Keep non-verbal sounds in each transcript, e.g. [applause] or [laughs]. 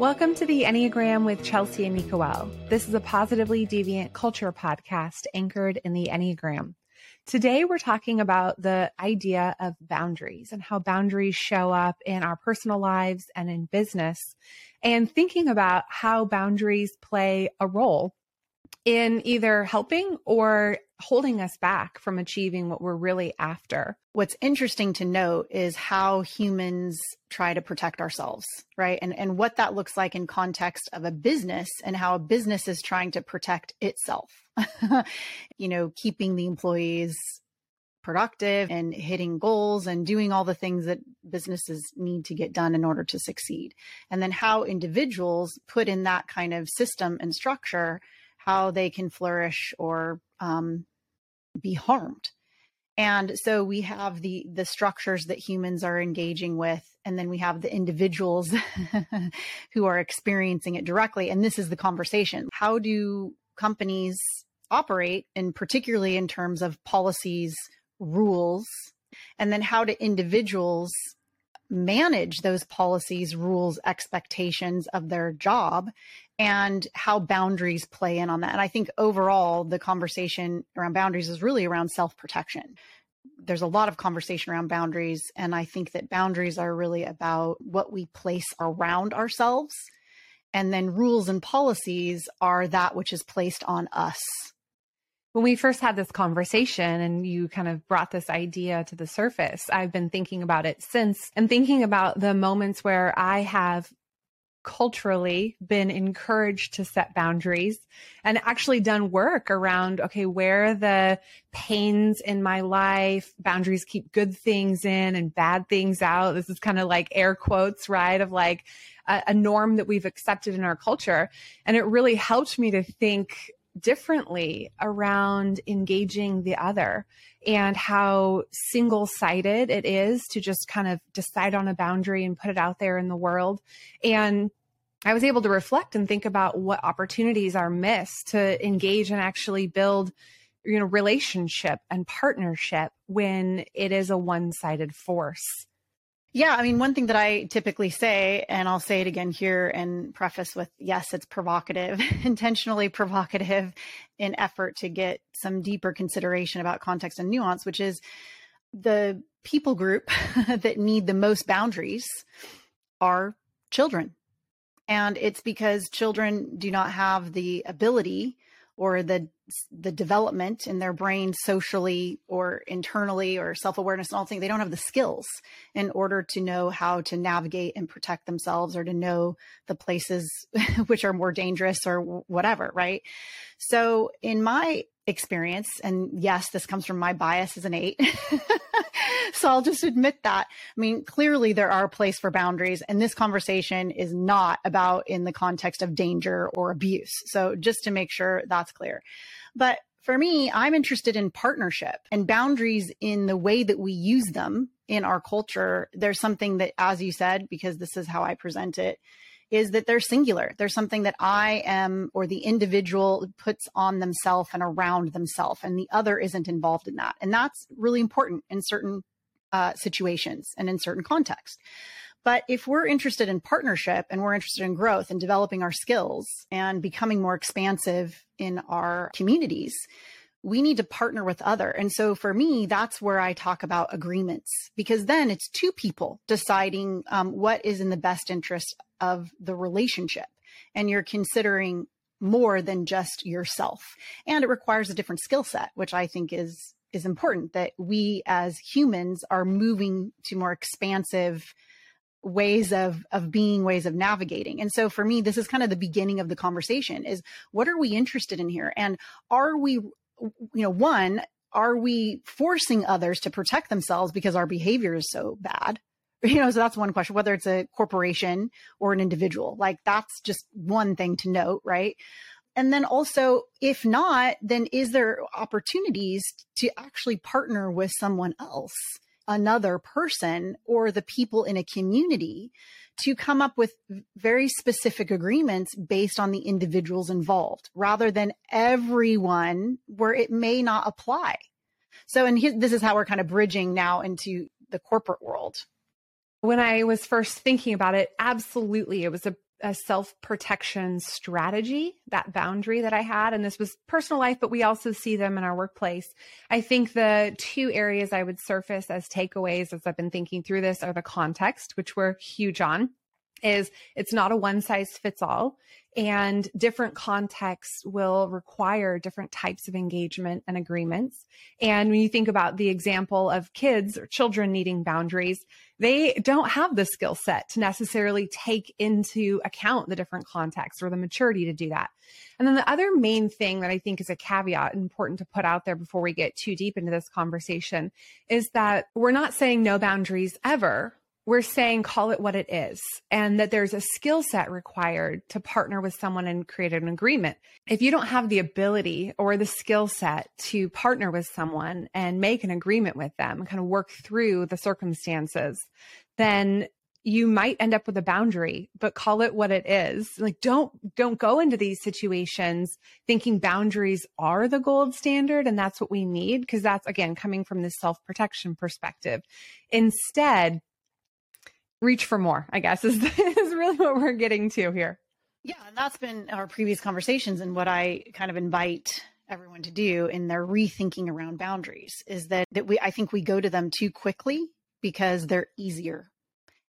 Welcome to the Enneagram with Chelsea and Nicole. This is a positively deviant culture podcast anchored in the Enneagram. Today, we're talking about the idea of boundaries and how boundaries show up in our personal lives and in business, and thinking about how boundaries play a role in either helping or holding us back from achieving what we're really after. What's interesting to note is how humans try to protect ourselves, right? And and what that looks like in context of a business and how a business is trying to protect itself. [laughs] you know, keeping the employees productive and hitting goals and doing all the things that businesses need to get done in order to succeed. And then how individuals put in that kind of system and structure how they can flourish or um, be harmed. And so we have the the structures that humans are engaging with, and then we have the individuals [laughs] who are experiencing it directly. And this is the conversation: How do companies operate, and particularly in terms of policies, rules, and then how do individuals manage those policies, rules, expectations of their job and how boundaries play in on that. And I think overall, the conversation around boundaries is really around self protection. There's a lot of conversation around boundaries. And I think that boundaries are really about what we place around ourselves. And then rules and policies are that which is placed on us when we first had this conversation and you kind of brought this idea to the surface, I've been thinking about it since and thinking about the moments where I have culturally been encouraged to set boundaries and actually done work around okay where the pains in my life? Boundaries keep good things in and bad things out. This is kind of like air quotes right of like a, a norm that we've accepted in our culture. And it really helped me to think differently around engaging the other and how single sided it is to just kind of decide on a boundary and put it out there in the world. And I was able to reflect and think about what opportunities are missed to engage and actually build you know relationship and partnership when it is a one-sided force yeah, I mean, one thing that I typically say, and I'll say it again here and preface with yes, it's provocative, [laughs] intentionally provocative in effort to get some deeper consideration about context and nuance, which is the people group [laughs] that need the most boundaries are children. And it's because children do not have the ability or the the development in their brain socially or internally or self-awareness and all things they don't have the skills in order to know how to navigate and protect themselves or to know the places [laughs] which are more dangerous or whatever right? So in my experience and yes this comes from my bias as an eight [laughs] so I'll just admit that. I mean, clearly there are a place for boundaries, and this conversation is not about in the context of danger or abuse. So just to make sure that's clear. But for me, I'm interested in partnership and boundaries in the way that we use them in our culture. There's something that, as you said, because this is how I present it, is that they're singular. There's something that I am or the individual puts on themselves and around themselves, and the other isn't involved in that. And that's really important in certain uh, situations and in certain contexts. But if we're interested in partnership and we're interested in growth and developing our skills and becoming more expansive in our communities, we need to partner with other. And so for me, that's where I talk about agreements because then it's two people deciding um, what is in the best interest of the relationship. And you're considering more than just yourself. And it requires a different skill set, which I think is is important that we as humans are moving to more expansive ways of of being ways of navigating and so for me this is kind of the beginning of the conversation is what are we interested in here and are we you know one are we forcing others to protect themselves because our behavior is so bad? [laughs] You know so that's one question whether it's a corporation or an individual like that's just one thing to note right? And then also, if not, then is there opportunities to actually partner with someone else, another person, or the people in a community to come up with very specific agreements based on the individuals involved rather than everyone where it may not apply? So, and this is how we're kind of bridging now into the corporate world. When I was first thinking about it, absolutely, it was a a self protection strategy, that boundary that I had. And this was personal life, but we also see them in our workplace. I think the two areas I would surface as takeaways as I've been thinking through this are the context, which we're huge on is it's not a one size fits all and different contexts will require different types of engagement and agreements. And when you think about the example of kids or children needing boundaries, they don't have the skill set to necessarily take into account the different contexts or the maturity to do that. And then the other main thing that I think is a caveat important to put out there before we get too deep into this conversation is that we're not saying no boundaries ever we're saying call it what it is and that there's a skill set required to partner with someone and create an agreement. If you don't have the ability or the skill set to partner with someone and make an agreement with them, kind of work through the circumstances, then you might end up with a boundary but call it what it is like don't don't go into these situations thinking boundaries are the gold standard and that's what we need because that's again coming from this self-protection perspective instead reach for more, I guess, [laughs] is, is really what we're getting to here. Yeah, and that's been our previous conversations and what I kind of invite everyone to do in their rethinking around boundaries is that that we I think we go to them too quickly because they're easier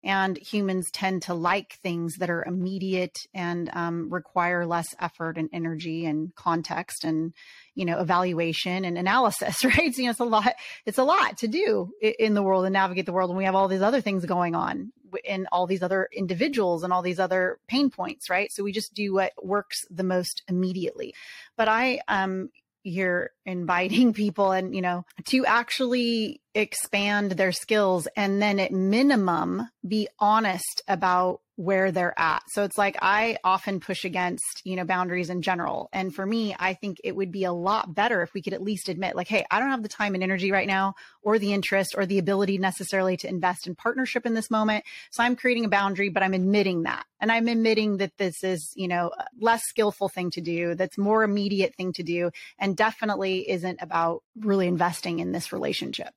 and humans tend to like things that are immediate and um, require less effort and energy and context and you know evaluation and analysis [laughs] right? So, you know it's a lot it's a lot to do in the world and navigate the world and we have all these other things going on in all these other individuals and all these other pain points right? So we just do what works the most immediately. But i um you're inviting [laughs] people and you know to actually expand their skills and then at minimum be honest about where they're at. So it's like I often push against, you know, boundaries in general. And for me, I think it would be a lot better if we could at least admit like, hey, I don't have the time and energy right now or the interest or the ability necessarily to invest in partnership in this moment. So I'm creating a boundary, but I'm admitting that. And I'm admitting that this is, you know, less skillful thing to do, that's more immediate thing to do and definitely isn't about really investing in this relationship.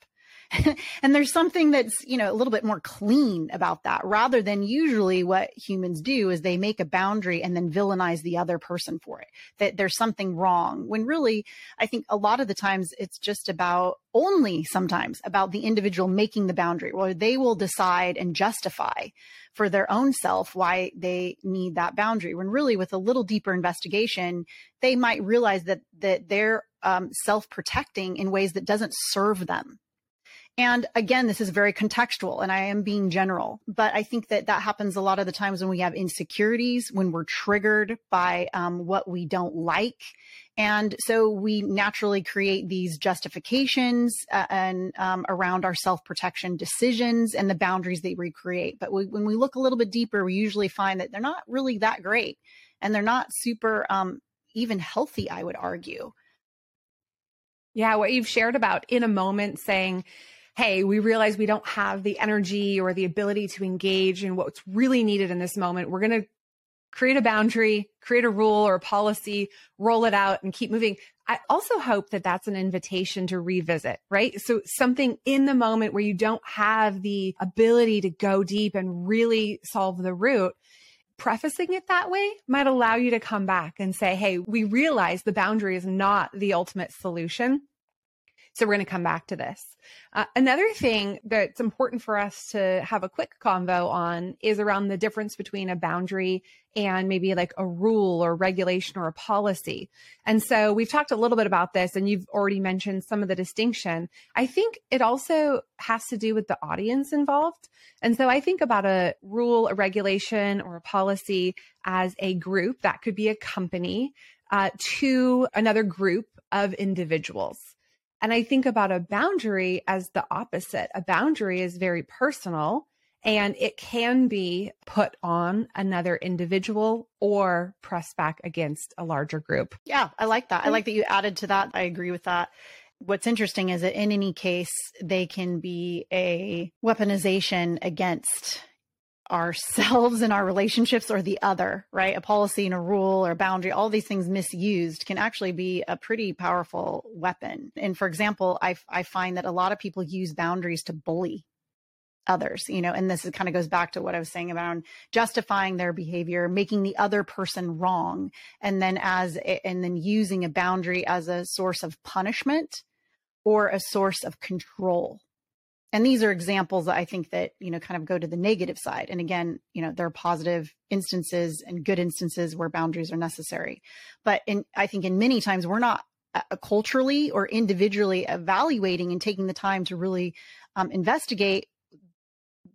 [laughs] and there's something that's, you know, a little bit more clean about that rather than usually what humans do is they make a boundary and then villainize the other person for it, that there's something wrong. When really, I think a lot of the times it's just about only sometimes about the individual making the boundary where they will decide and justify for their own self why they need that boundary when really with a little deeper investigation they might realize that that they're um, self-protecting in ways that doesn't serve them and again, this is very contextual and I am being general, but I think that that happens a lot of the times when we have insecurities, when we're triggered by um, what we don't like. And so we naturally create these justifications uh, and um, around our self protection decisions and the boundaries that we create. But we, when we look a little bit deeper, we usually find that they're not really that great and they're not super um, even healthy, I would argue. Yeah, what you've shared about in a moment saying, hey, we realize we don't have the energy or the ability to engage in what's really needed in this moment. We're going to create a boundary, create a rule or a policy, roll it out and keep moving. I also hope that that's an invitation to revisit, right? So something in the moment where you don't have the ability to go deep and really solve the root. Prefacing it that way might allow you to come back and say, Hey, we realize the boundary is not the ultimate solution so we're going to come back to this. Uh, another thing that's important for us to have a quick convo on is around the difference between a boundary and maybe like a rule or regulation or a policy. And so we've talked a little bit about this and you've already mentioned some of the distinction. I think it also has to do with the audience involved. And so I think about a rule, a regulation, or a policy as a group that could be a company uh, to another group of individuals. And I think about a boundary as the opposite. A boundary is very personal and it can be put on another individual or pressed back against a larger group. Yeah, I like that. I like that you added to that. I agree with that. What's interesting is that in any case, they can be a weaponization against ourselves and our relationships or the other, right? A policy and a rule or a boundary, all these things misused can actually be a pretty powerful weapon. And for example, I, I find that a lot of people use boundaries to bully others you know and this kind of goes back to what i was saying about justifying their behavior making the other person wrong and then as and then using a boundary as a source of punishment or a source of control and these are examples that i think that you know kind of go to the negative side and again you know there are positive instances and good instances where boundaries are necessary but in i think in many times we're not uh, culturally or individually evaluating and taking the time to really um, investigate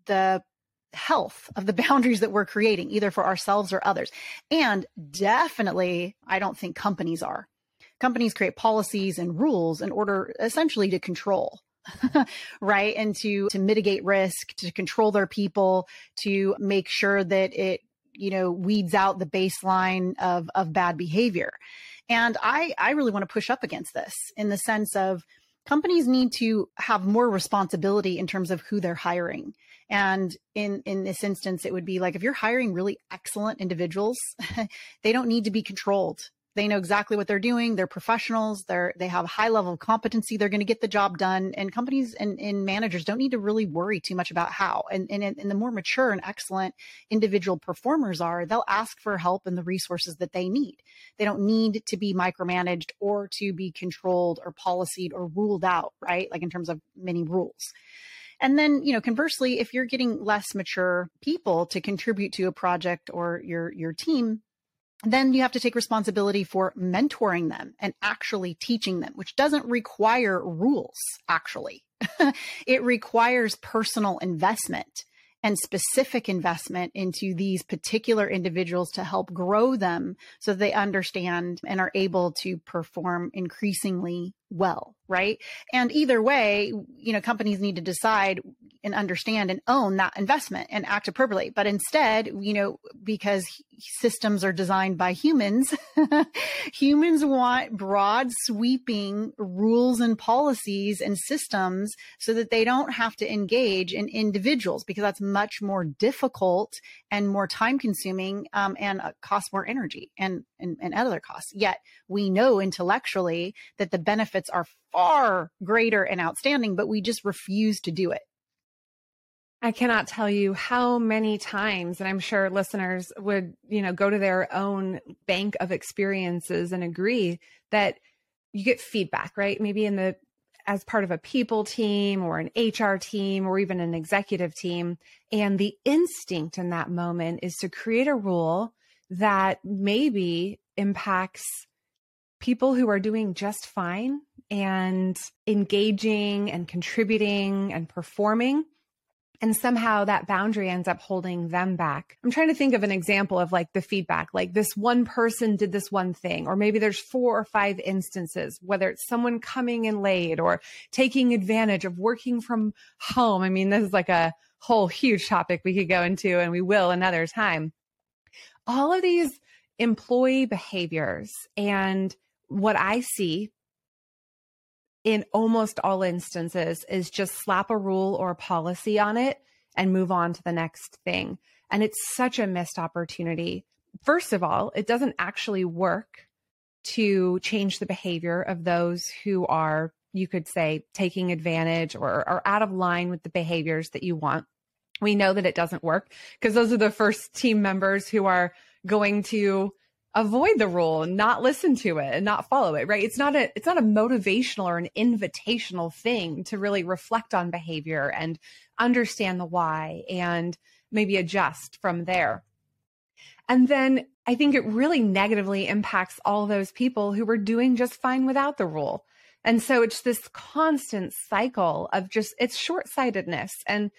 the health of the [laughs] boundaries that we're creating, either for ourselves or others. And definitely, I don't think companies are. Companies create policies and rules in order essentially to control. [laughs] right and to to mitigate risk to control their people to make sure that it you know weeds out the baseline of of bad behavior and i i really want to push up against this in the sense of companies need to have more responsibility in terms of who they're hiring and in in this instance, it would be like if you're hiring really excellent individuals, [laughs] they don't need to be controlled. They know exactly what they're doing. They're professionals. They're they have high level of competency. They're going to get the job done. And companies and, and managers don't need to really worry too much about how. And, and and the more mature and excellent individual performers are, they'll ask for help and the resources that they need. They don't need to be micromanaged or to be controlled or policied or ruled out, right? Like in terms of many rules. And then, you know, conversely, if you're getting less mature people to contribute to a project or your your team, then you have to take responsibility for mentoring them and actually teaching them, which doesn't require rules, actually. [laughs] it requires personal investment and specific investment into these particular individuals to help grow them so they understand and are able to perform increasingly well, right? And either way, you know, companies need to decide and understand and own that investment and act appropriately. But instead, you know, because systems are designed by humans, [laughs] humans want broad sweeping rules and policies and systems so that they don't have to engage in individuals because that's much more difficult and more time consuming um, and uh, costs more energy and, and, and other costs. Yet we know intellectually that the benefits are far greater and outstanding, but we just refuse to do it. I cannot tell you how many times, and I'm sure listeners would, you know, go to their own bank of experiences and agree that you get feedback, right? Maybe in the as part of a people team or an HR team or even an executive team. And the instinct in that moment is to create a rule that maybe impacts people who are doing just fine and engaging and contributing and performing and somehow that boundary ends up holding them back. I'm trying to think of an example of like the feedback, like this one person did this one thing, or maybe there's four or five instances, whether it's someone coming in late or taking advantage of working from home. I mean, this is like a whole huge topic we could go into and we will another time. All of these employee behaviors and what I see in almost all instances is just slap a rule or a policy on it and move on to the next thing. And it's such a missed opportunity. First of all, it doesn't actually work to change the behavior of those who are, you could say, taking advantage or are out of line with the behaviors that you want. We know that it doesn't work because those are the first team members who are going to avoid the rule and not listen to it and not follow it right? It's not a it's not a motivational or an invitational thing to really reflect on behavior and understand the why and maybe adjust from there. And then i think it really negatively impacts all those people who were doing just fine without the rule. And so it's this constant cycle of just it's short-sightedness and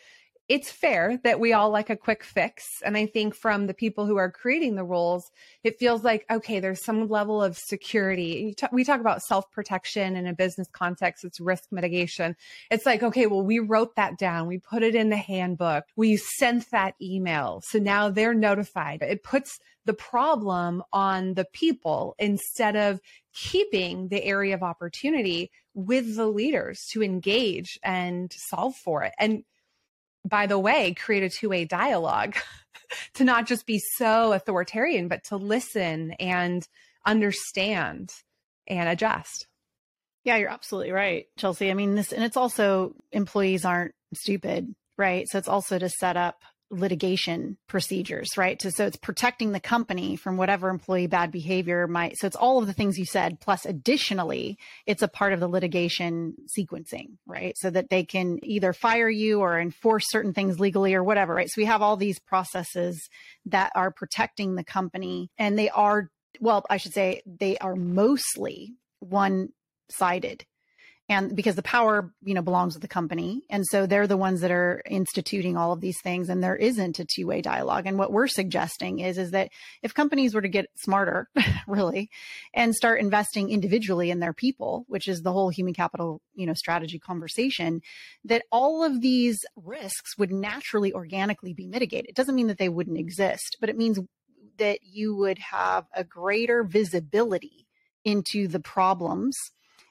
it's fair that we all like a quick fix. And I think from the people who are creating the rules, it feels like, okay, there's some level of security. we talk about self protection in a business context, it's risk mitigation. It's like, okay, well, we wrote that down, we put it in the handbook, we sent that email. So now they're notified. It puts the problem on the people instead of keeping the area of opportunity with the leaders to engage and solve for it. And by the way, create a two way dialogue [laughs] to not just be so authoritarian, but to listen and understand and adjust. Yeah, you're absolutely right, Chelsea. I mean, this, and it's also employees aren't stupid, right? So it's also to set up litigation procedures, right? So, so it's protecting the company from whatever employee bad behavior might. So it's all of the things you said. Plus, additionally, it's a part of the litigation sequencing, right? So that they can either fire you or enforce certain things legally or whatever, right? So we have all these processes that are protecting the company and they are, well, I should say they are mostly one sided and because the power you know belongs with the company. And so they're the ones that are instituting all of these things and there isn't a two-way dialogue. And what we're suggesting is is that if companies were to get smarter [laughs] really and start investing individually in their people which is the whole human capital you know strategy conversation that all of these risks would naturally organically be mitigated. It doesn't mean that they wouldn't exist but it means that you would have a greater visibility into the problems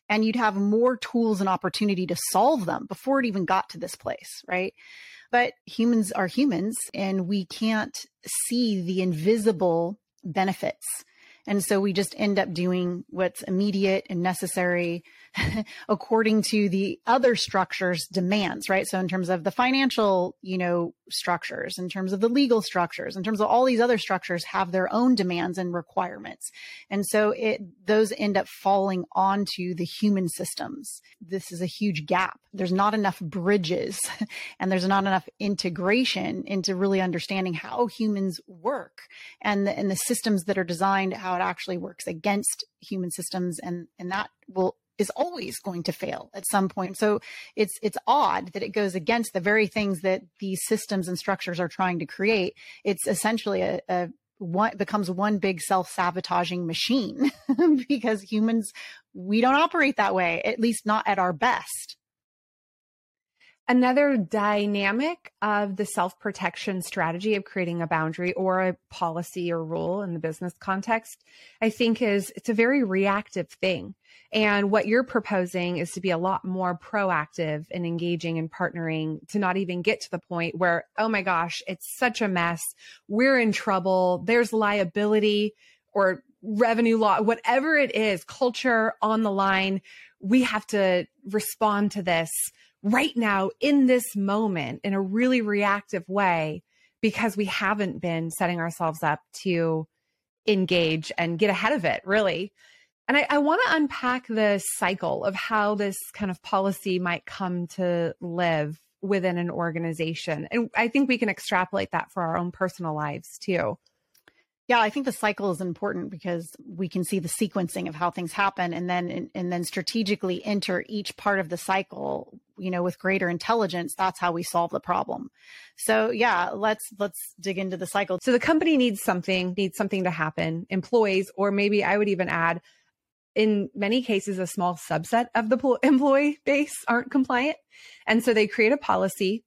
and you'd have more tools and opportunity to solve them before it even got to this place, right? But humans are humans and we can't see the invisible benefits. And so we just end up doing what's immediate and necessary [laughs] according to the other structures demands, right? So in terms of the financial, you know, structures, in terms of the legal structures, in terms of all these other structures have their own demands and requirements. And so it, those end up falling onto the human systems. This is a huge gap. There's not enough bridges [laughs] and there's not enough integration into really understanding how humans work and the, and the systems that are designed, how it actually works against human systems. And, and that will is always going to fail at some point. So it's it's odd that it goes against the very things that these systems and structures are trying to create. It's essentially a, a one becomes one big self-sabotaging machine [laughs] because humans we don't operate that way, at least not at our best. Another dynamic of the self protection strategy of creating a boundary or a policy or rule in the business context, I think is it's a very reactive thing. And what you're proposing is to be a lot more proactive in engaging and partnering to not even get to the point where, oh my gosh, it's such a mess. We're in trouble. There's liability or revenue law, whatever it is, culture on the line. We have to respond to this right now in this moment in a really reactive way because we haven't been setting ourselves up to engage and get ahead of it, really. And I, I want to unpack the cycle of how this kind of policy might come to live within an organization. And I think we can extrapolate that for our own personal lives too. Yeah, I think the cycle is important because we can see the sequencing of how things happen and then and then strategically enter each part of the cycle, you know, with greater intelligence. That's how we solve the problem. So, yeah, let's let's dig into the cycle. So the company needs something, needs something to happen. Employees or maybe I would even add in many cases a small subset of the employee base aren't compliant. And so they create a policy.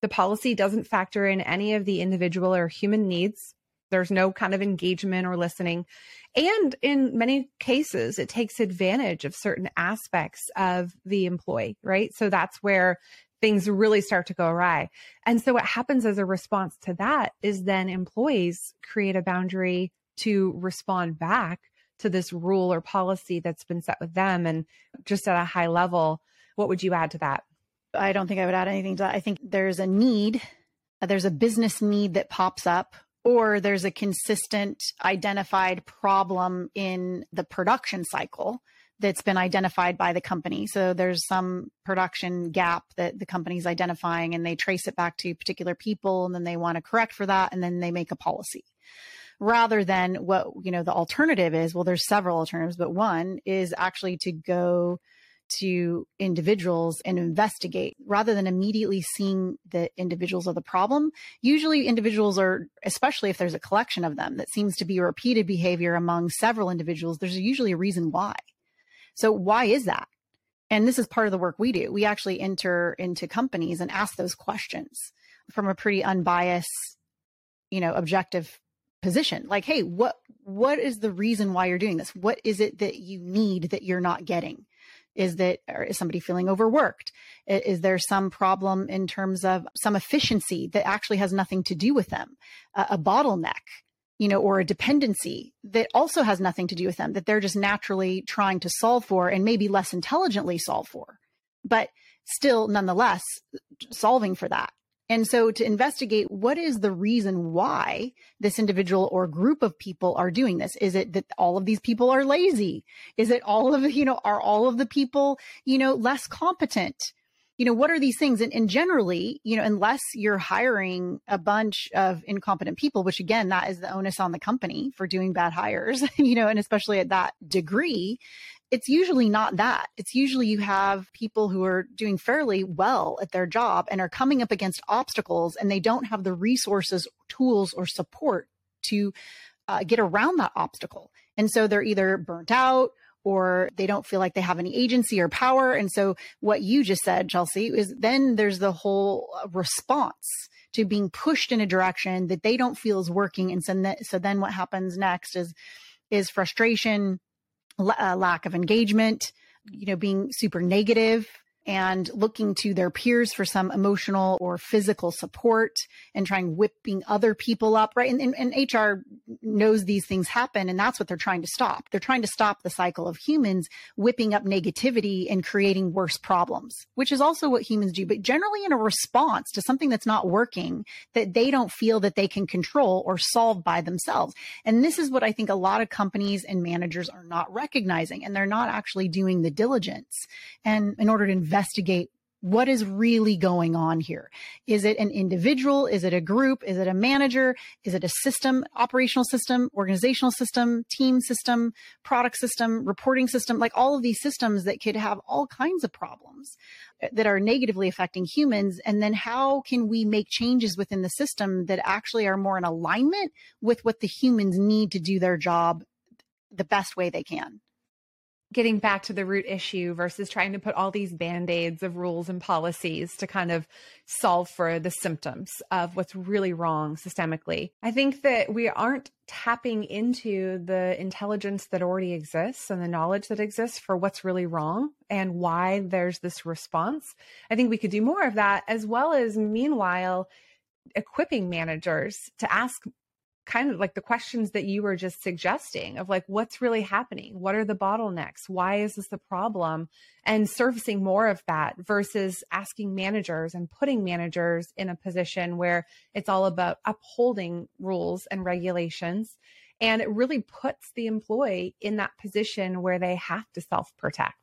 The policy doesn't factor in any of the individual or human needs there's no kind of engagement or listening. And in many cases, it takes advantage of certain aspects of the employee, right? So that's where things really start to go awry. And so what happens as a response to that is then employees create a boundary to respond back to this rule or policy that's been set with them. And just at a high level, what would you add to that? I don't think I would add anything to that. I think there's a need, uh, there's a business need that pops up or there's a consistent identified problem in the production cycle that's been identified by the company. So there's some production gap that the company's identifying and they trace it back to particular people and then they want to correct for that and then they make a policy. Rather than what, you know, the alternative is, well, there's several alternatives, but one is actually to go to individuals and investigate rather than immediately seeing the individuals of the problem. Usually, individuals are, especially if there's a collection of them that seems to be repeated behavior among several individuals, there's usually a reason why. So, why is that? And this is part of the work we do. We actually enter into companies and ask those questions from a pretty unbiased, you know, objective position. Like, hey, what what is the reason why you're doing this? What is it that you need that you're not getting? Is that is somebody feeling overworked? Is there some problem in terms of some efficiency that actually has nothing to do with them? a, a bottleneck, you know, or a dependency that also has nothing to do with them that they're just naturally trying to solve for and maybe less intelligently solve for, but still nonetheless solving for that And so to investigate what is the reason why this individual or group of people are doing this? Is it that all of these people are lazy? Is it all of, you know, are all of the people, you know, less competent? You know, what are these things? And, and generally, you know, unless you're hiring a bunch of incompetent people, which again, that is the onus on the company for doing bad hires, [laughs] you know, and especially at that degree, it's usually not that. It's usually you have people who are doing fairly well at their job and are coming up against obstacles and they don't have the resources, tools, or support to uh, get around that obstacle. And so they're either burnt out or they don't feel like they have any agency or power. And so what you just said, Chelsea, is then there's the whole uh, response to being pushed in a direction that they don't feel is working. And so, so then what happens next is, is frustration, uh, lack of engagement, you know, being super negative, and looking to their peers for some emotional or physical support and trying whipping other people up, right? And, and, and, HR knows these things happen and that's what they're trying to stop. They're trying to stop the cycle of humans whipping up negativity and creating worse problems, which is also what humans do, but generally in a response to something that's not working that they don't feel that they can control or solve by themselves. And this is what I think a lot of companies and managers are not recognizing and they're not actually doing the diligence and in order to investigate what is really going on here. Is it an individual? Is it a group? Is it a manager? Is it a system, operational system, organizational system, team system, product system, reporting system? Like all of these systems that could have all kinds of problems eh, that are negatively affecting humans. And then how can we make changes within the system that actually are more in alignment with what the humans need to do their job the best way they can? Getting back to the root issue versus trying to put all these band-aids of rules and policies to kind of solve for the symptoms of what's really wrong systemically. I think that we aren't tapping into the intelligence that already exists and the knowledge that exists for what's really wrong and why there's this response. I think we could do more of that as well as meanwhile equipping managers to ask kind of like the questions that you were just suggesting of like what's really happening? What are the bottlenecks? Why is this the problem? And servicing more of that versus asking managers and putting managers in a position where it's all about upholding rules and regulations. And it really puts the employee in that position where they have to self protect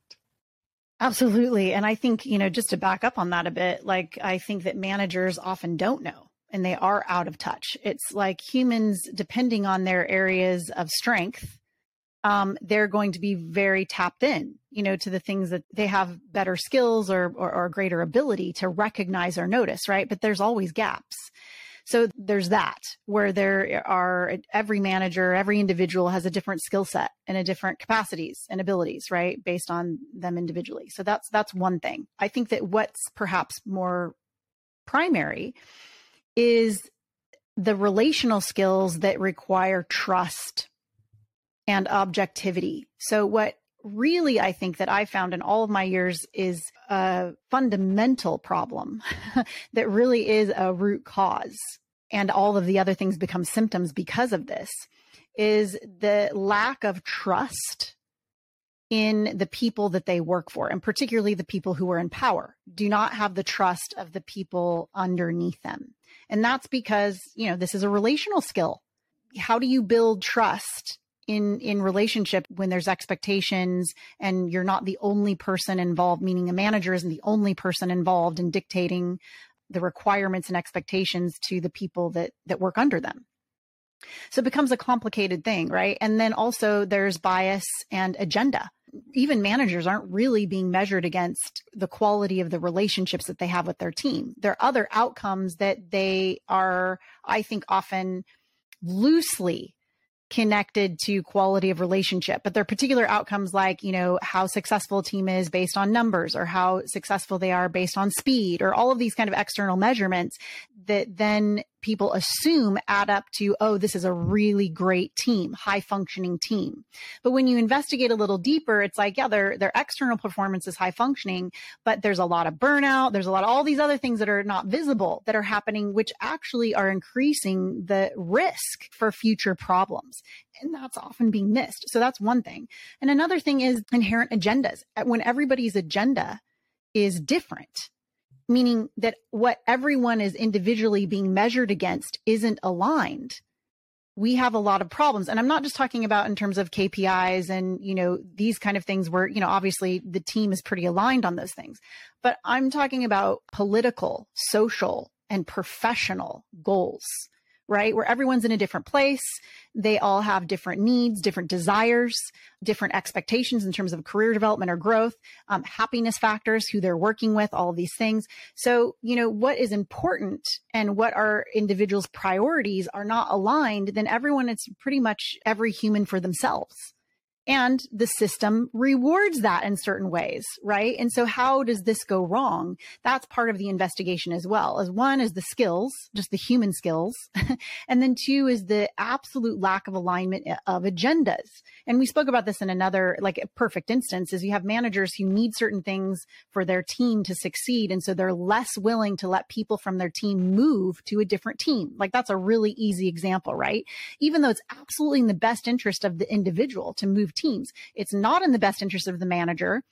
Absolutely. And I think, you know, just to back up on that a bit, like I think that managers often don't know and they are out of touch. It's like humans, depending on their areas of strength, um, they're going to be very tapped in, you know, to the things that they have better skills or, or, or greater ability to recognize or notice, right? But there's always gaps. So there's that where there are every manager, every individual has a different skill set and a different capacities and abilities, right? Based on them individually. So that's, that's one thing. I think that what's perhaps more primary is the relational skills that require trust and objectivity. So what really I think that I found in all of my years is a fundamental problem [laughs] that really is a root cause. And all of the other things become symptoms because of this is the lack of trust in the people that they work for and particularly the people who are in power. Do not have the trust of the people underneath them and that's because, you know, this is a relational skill. How do you build trust in in relationship when there's expectations and you're not the only person involved, meaning a manager isn't the only person involved in dictating the requirements and expectations to the people that that work under them. So it becomes a complicated thing, right? And then also there's bias and agenda even managers aren't really being measured against the quality of the relationships that they have with their team. There are other outcomes that they are, I think, often loosely connected to quality of relationship but there are particular outcomes like you know how successful a team is based on numbers or how successful they are based on speed or all of these kind of external measurements that then people assume add up to, oh, this is a really great team, high functioning team. But when you investigate a little deeper, it's like, yeah, their, their external performance is high functioning, but there's a lot of burnout. There's a lot of all these other things that are not visible that are happening, which actually are increasing the risk for future problems. And that's often being missed. So that's one thing. And another thing is inherent agendas. When everybody's agenda is different, meaning that what everyone is individually being measured against isn't aligned. We have a lot of problems. And i'm not just talking about in terms of kpis and you know these kind of things where you know obviously the team is pretty aligned on those things. But i'm talking about political social and professional goals right? Where everyone's in a different place. They all have different needs, different desires, different expectations in terms of career development or growth, um, happiness factors, who they're working with, all these things. So, you know, what is important and what our individuals' priorities are not aligned, then everyone, it's pretty much every human for themselves and the system rewards that in certain ways, right? And so how does this go wrong? That's part of the investigation as well. As one is the skills, just the human skills. [laughs] and then two is the absolute lack of alignment eh, of agendas. And we spoke about this in another, like perfect instance is you have managers who need certain things for their team to succeed. And so they're less willing to let people from their team move to a different team. Like that's a really easy example, right? Even though it's absolutely in the best interest of the individual to move teams. It's not in the best interest of the manager.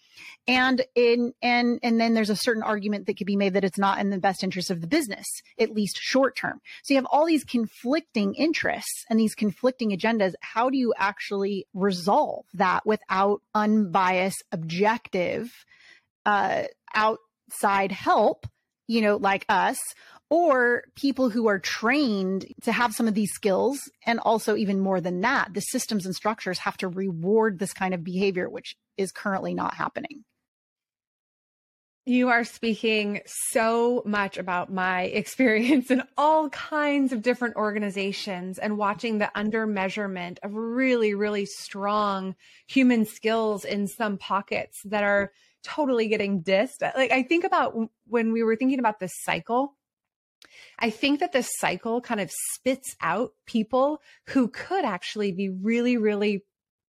And in and and then there's a certain argument that could be made that it's not in the best interest of the business, at least short term. So you have all these conflicting interests and these conflicting agendas. How do you actually resolve that without unbiased, objective, uh, outside help? You know, like us, or people who are trained to have some of these skills. And also, even more than that, the systems and structures have to reward this kind of behavior, which is currently not happening. You are speaking so much about my [laughs] experience in all kinds of different organizations and watching the under measurement of really, really strong human skills in some pockets that are totally getting dissed. Like I think about when we were thinking about this cycle I think that this cycle kind of spits out people who could actually be really, really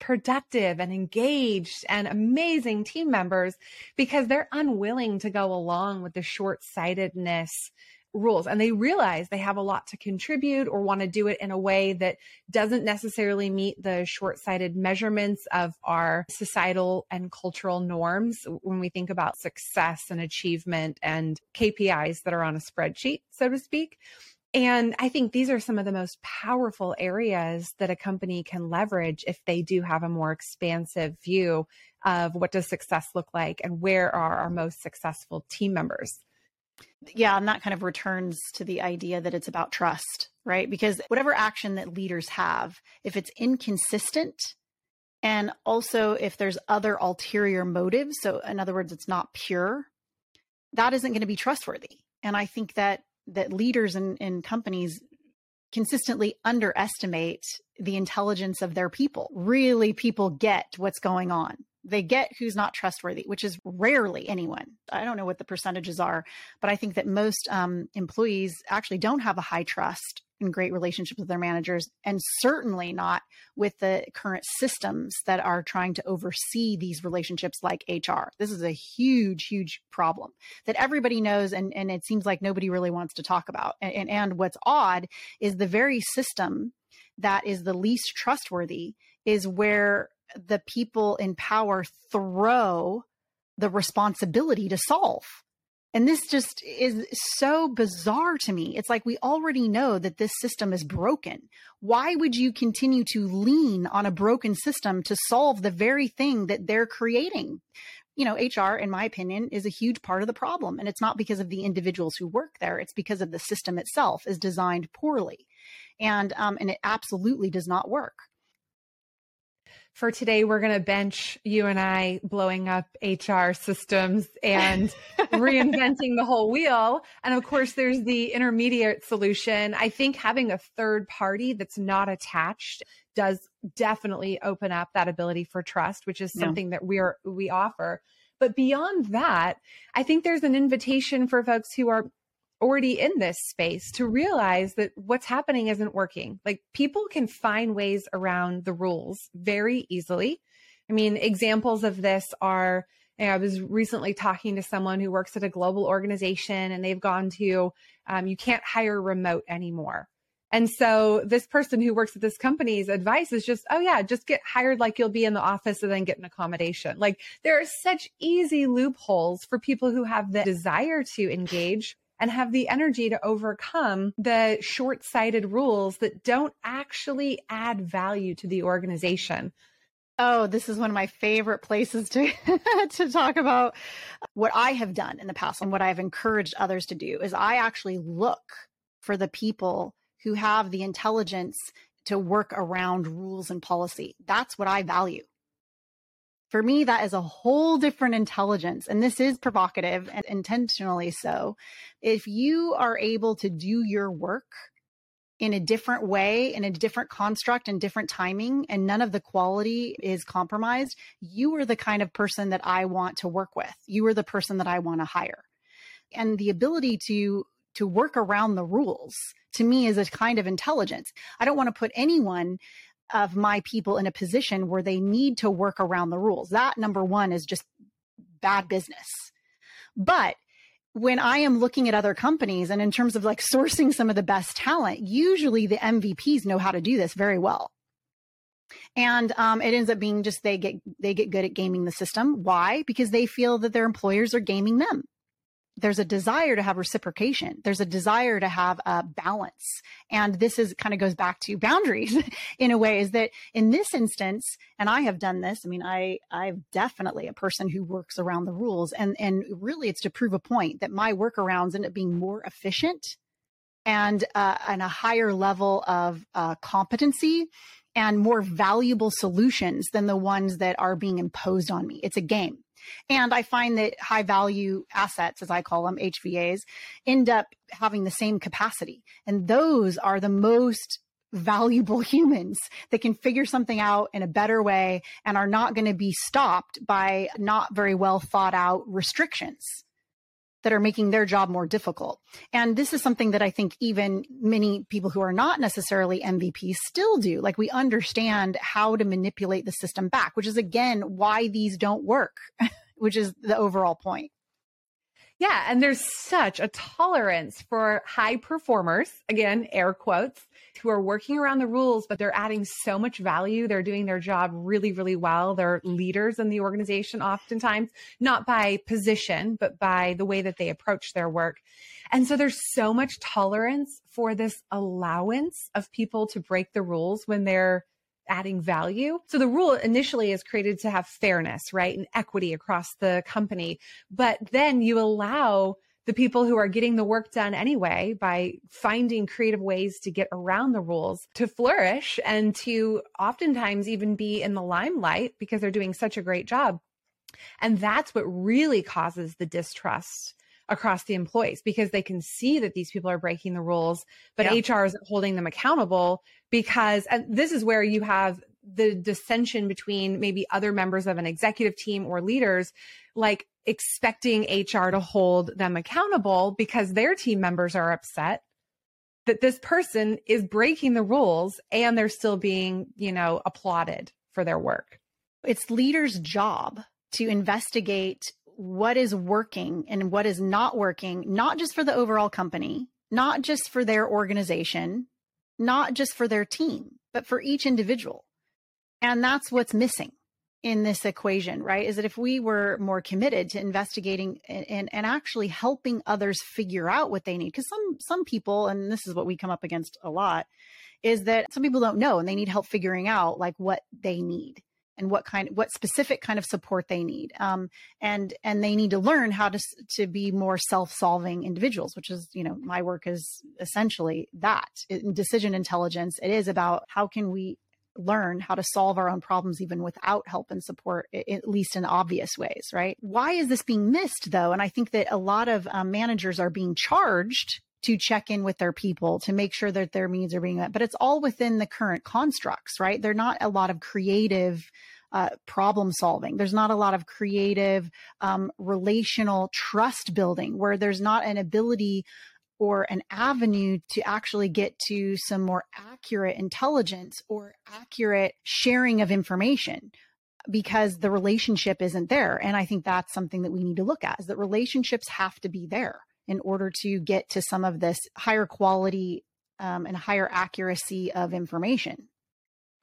productive and engaged and amazing team members because they're unwilling to go along with the short sightedness rules and they realize they have a lot to contribute or want to do it in a way that doesn't necessarily meet the short-sighted measurements of our societal and cultural norms when we think about success and achievement and KPIs that are on a spreadsheet so to speak. And I think these are some of the most powerful areas that a company can leverage if they do have a more expansive view of what does success look like and where are our most successful team members yeah, and that kind of returns to the idea that it's about trust, right? Because whatever action that leaders have, if it's inconsistent and also if there's other ulterior motives, so in other words, it's not pure, that isn't going to be trustworthy. And I think that that leaders in, in companies consistently underestimate the intelligence of their people. Really, people get what's going on they get who's not trustworthy, which is rarely anyone. I don't know what the percentages are, but I think that most um, employees actually don't have a high trust and great relationships with their managers, and certainly not with the current systems that are trying to oversee these relationships like HR. This is a huge, huge problem that everybody knows, and, and it seems like nobody really wants to talk about. And, and, and what's odd is the very system that is the least trustworthy is where the people in power throw the responsibility to solve. And this just is so bizarre to me. It's like we already know that this system is broken. Why would you continue to lean on a broken system to solve the very thing that they're creating? You know, HR, in my opinion, is a huge part of the problem. And it's not because of the individuals who work there, it's because of the system itself is designed poorly. And, um, and it absolutely does not work for today, we're going to bench you and I blowing up HR systems and [laughs] reinventing the whole wheel. And of course, there's the intermediate solution. I think having a third party that's not attached does definitely open up that ability for trust, which is something yeah. that we're, we offer. But beyond that, I think there's an invitation for folks who are already in this space to realize that what's happening isn't working. Like people can find ways around the rules very easily. I mean, examples of this are you know, I was recently talking to someone who works at a global organization and they've gone to, um, you can't hire remote anymore. And so this person who works at this company's advice is just, oh yeah, just get hired like you'll be in the office and then get an accommodation. Like there are such easy loopholes for people who have the desire to engage and have the energy to overcome the short sighted rules that don't actually add value to the organization. Oh, this is one of my favorite places to [laughs] to talk about what I have done in the past and what I've encouraged others to do is I actually look for the people who have the intelligence to work around rules and policy. That's what I value. For me, that is a whole different intelligence. And this is provocative and intentionally so. If you are able to do your work in a different way, in a different construct and different timing, and none of the quality is compromised, you are the kind of person that I want to work with. You are the person that I want to hire. And the ability to to work around the rules to me is a kind of intelligence. I don't want to put anyone of my people in a position where they need to work around the rules. That number one is just bad business. But when I am looking at other companies and in terms of like sourcing some of the best talent, usually the MVPs know how to do this very well. And um, it ends up being just they get they get good at gaming the system. Why? Because they feel that their employers are gaming them there's a desire to have reciprocation. There's a desire to have a balance. And this is kind of goes back to boundaries [laughs] in a way is that in this instance, and I have done this. I mean, I, I'm definitely a person who works around the rules and, and really it's to prove a point that my workarounds end up being more efficient and, uh, and a higher level of uh, competency and more valuable solutions than the ones that are being imposed on me. It's a game. And I find that high value assets, as I call them, HVAs, end up having the same capacity. And those are the most valuable [laughs] humans that can figure something out in a better way and are not going to be stopped by not very well thought out restrictions that are making their job more difficult. And this is something that I think even many people who are not necessarily MVPs still do. Like we understand how to manipulate the system back, which is again why these don't work, [laughs] which is the overall point. Yeah. And there's such a tolerance for high performers, again, air quotes, who are working around the rules, but they're adding so much value. They're doing their job really, really well. They're leaders in the organization, oftentimes, not by position, but by the way that they approach their work. And so there's so much tolerance for this allowance of people to break the rules when they're adding value. So the rule initially is created to have fairness, right? And equity across the company. But then you allow the people who are getting the work done anyway by finding creative ways to get around the rules to flourish and to oftentimes even be in the limelight because they're doing such a great job. And that's what really causes the distrust across the employees because they can see that these people are breaking the rules, but yeah. HR isn't holding them accountable because and this is where you have the dissension between maybe other members of an executive team or leaders, like expecting HR to hold them accountable because their team members are upset that this person is breaking the rules and they're still being, you know, applauded for their work. It's leaders' job to investigate what is working and what is not working, not just for the overall company, not just for their organization, not just for their team, but for each individual. And that's what's missing in this equation, right? Is that if we were more committed to investigating and, and, and actually helping others figure out what they need, because some some people, and this is what we come up against a lot, is that some people don't know and they need help figuring out like what they need and what kind what specific kind of support they need um, and and they need to learn how to to be more self-solving individuals which is you know my work is essentially that. In decision intelligence it is about how can we learn how to solve our own problems even without help and support at least in obvious ways right? Why is this being missed though? And i think that a lot of um, managers are being charged to check in with their people to make sure that their needs are being met. But it's all within the current constructs, right? They're not a lot of creative uh, problem solving. There's not a lot of creative, um, relational trust building where there's not an ability or an avenue to actually get to some more accurate intelligence or accurate sharing of information because the relationship isn't there. And I think that's something that we need to look at is that relationships have to be there in order to get to some of this higher quality um, and higher accuracy of information.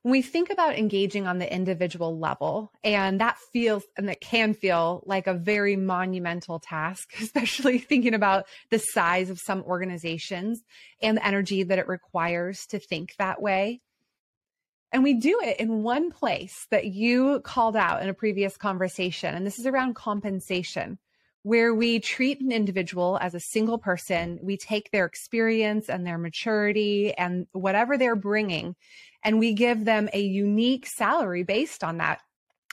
When we think about engaging on the individual level, and that feels and that can feel like a very monumental task, [laughs] especially thinking about the size of some organizations and the energy that it requires to think that way. And we do it in one place that you called out in a previous conversation, and this is around compensation where we treat an individual as a single person. We take their experience and their maturity and whatever they're bringing, and we give them a unique salary based on that.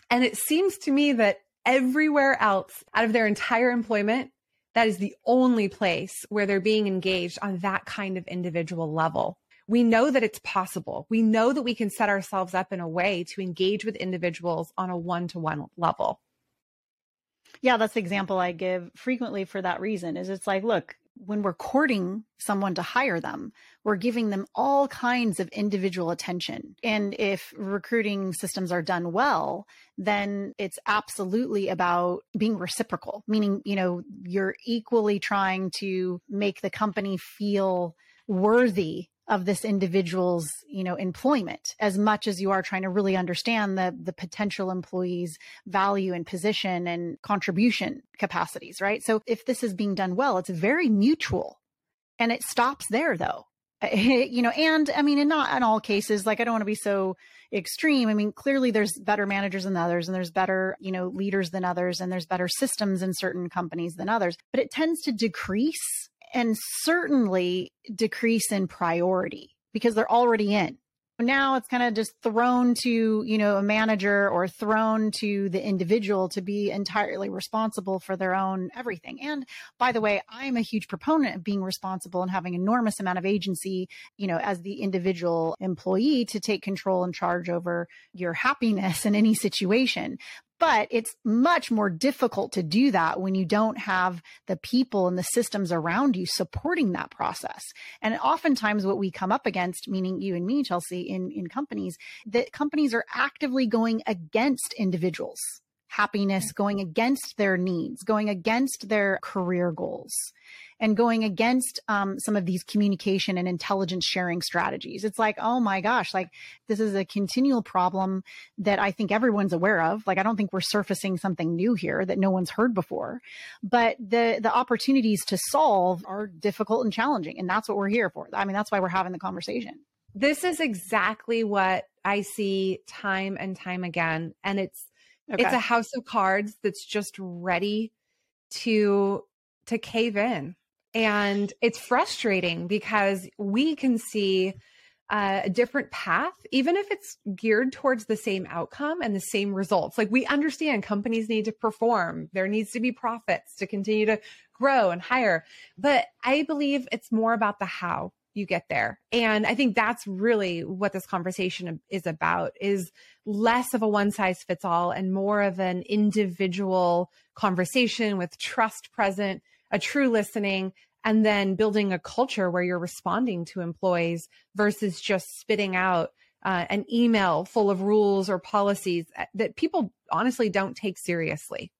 And it seems to me that everywhere else out of their entire employment, that is the only place where they're being engaged on that kind of individual level. We know that it's possible. We know that we can set ourselves up in a way to engage with individuals on a one to one level. Yeah, that's the example I give frequently for that reason is it's like, look, when we're courting someone to hire them, we're giving them all kinds of individual attention. And if recruiting systems are done well, then it's absolutely about being reciprocal, meaning, you know, you're equally trying to make the company feel worthy of this individual's you know employment as much as you are trying to really understand the the potential employee's value and position and contribution capacities right? So if this is being done well it's very mutual. And it stops there though. [laughs] You know and i mean in not in all cases like i don't want to be so extreme. I mean clearly there's better managers than others and there's better you know leaders than others and there's better systems in certain companies than others. But it tends to decrease and certainly decrease in priority because they're already in. Now it's kind of just thrown to, you know, a manager or thrown to the individual to be entirely responsible for their own everything. And by the way, I'm a huge proponent of being responsible and having enormous amount of agency, you know, as the individual employee to take control and charge over your happiness in any situation but it's much more difficult to do that when you don't have the people and the systems around you supporting that process. And oftentimes what we come up against, meaning you and me, Chelsea, in, in companies, that companies are actively going against individuals happiness, going against their needs, going against their career goals and going against um, some of these communication and intelligence sharing strategies. It's like, oh my gosh, like this is a continual problem that I think everyone's aware of. Like, I don't think we're surfacing something new here that no one's heard before, but the the opportunities to solve are difficult and challenging, and that's what we're here for. I mean, that's why we're having the conversation. This is exactly what I see time and time again, and it's okay. it's a house of cards that's just ready to to cave in and it's frustrating because we can see uh, a different path, even if it's geared towards the same outcome and the same results. Like we understand companies need to perform, there needs to be profits to continue to grow and hire. But I believe it's more about the how you get there. And I think that's really what this conversation is about is less of a one size fits all and more of an individual conversation with trust present a true listening, and then building a culture where you're responding to employees versus just spitting out uh, an email full of rules or policies uh, that people honestly don't take seriously.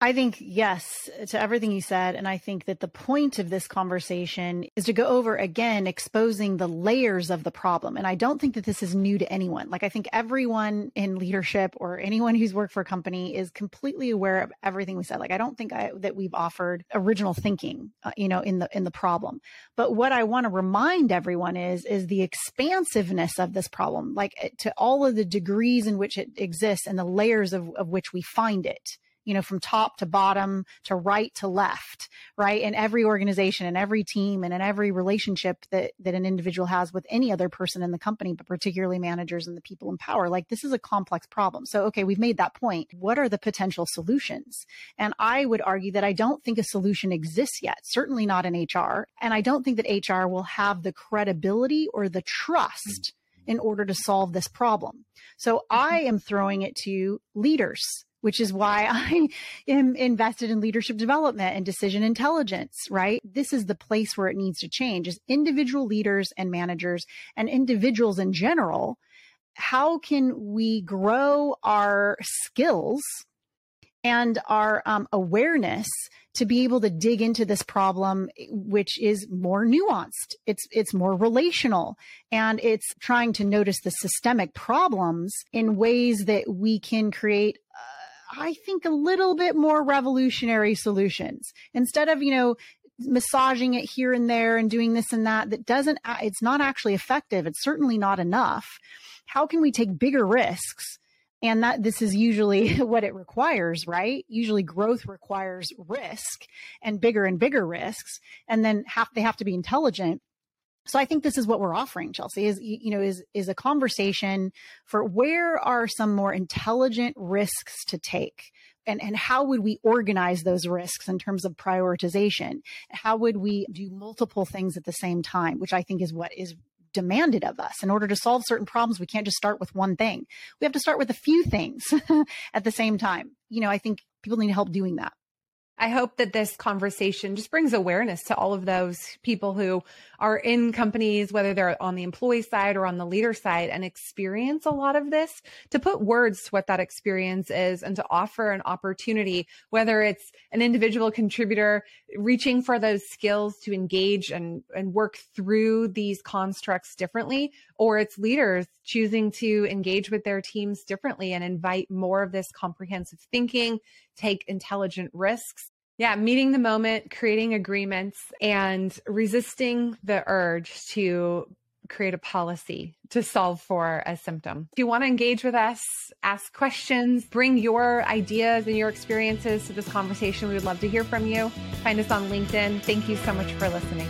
I think yes to everything you said. And I think that the point of this conversation is to go over again, exposing the layers of the problem. And I don't think that this is new to anyone. Like I think everyone in leadership or anyone who's worked for a company is completely aware of everything we said. Like I don't think I, that we've offered original thinking, uh, you know, in the, in the problem. But what I want to remind everyone is, is the expansiveness of this problem, like eh, to all of the degrees in which it exists and the layers of, of which we find it you know, from top to bottom to right to left, right? In every organization and every team and in every relationship that, that an individual has with any other person in the company, but particularly managers and the people in power. Like this is a complex problem. So, okay, we've made that point. What are the potential solutions? And I would argue that I don't think a solution exists yet, certainly not in HR. And I don't think that HR will have the credibility or the trust in order to solve this problem. So I am throwing it to leaders which is why [laughs] I am invested in leadership development and decision intelligence, right? This is the place where it needs to change is individual leaders and managers and individuals in general. How can we grow our skills and our um, awareness to be able to dig into this problem, which is more nuanced. It's, it's more relational and it's trying to notice the systemic problems in ways that we can create uh, I think a little bit more revolutionary solutions. Instead of, you know, massaging it here and there and doing this and that that doesn't it's not actually effective. It's certainly not enough. How can we take bigger risks? And that this is usually [laughs] what it requires right? Usually growth requires risk and bigger and bigger risks. And then have they have to be intelligent so i think this is what we're offering chelsea is you know is is a conversation for where are some more intelligent risks to take and, and how would we organize those risks in terms of prioritization how would we do multiple things at the same time which i think is what is demanded of us. In order to solve certain problems, we can't just start with one thing. We have to start with a few things [laughs] at the same time. You know, I think people need help doing that. I hope that this conversation just brings awareness to all of those people who are in companies, whether they're on the employee side or on the leader side, and experience a lot of this, to put words to what that experience is and to offer an opportunity, whether it's an individual contributor reaching for those skills to engage and, and work through these constructs differently, or it's leaders choosing to engage with their teams differently and invite more of this comprehensive thinking, take intelligent risks. Yeah, meeting the moment, creating agreements, and resisting the urge to create a policy to solve for a symptom. If you want to engage with us, ask questions, bring your ideas and your experiences to this conversation, we would love to hear from you. Find us on LinkedIn. Thank you so much for listening.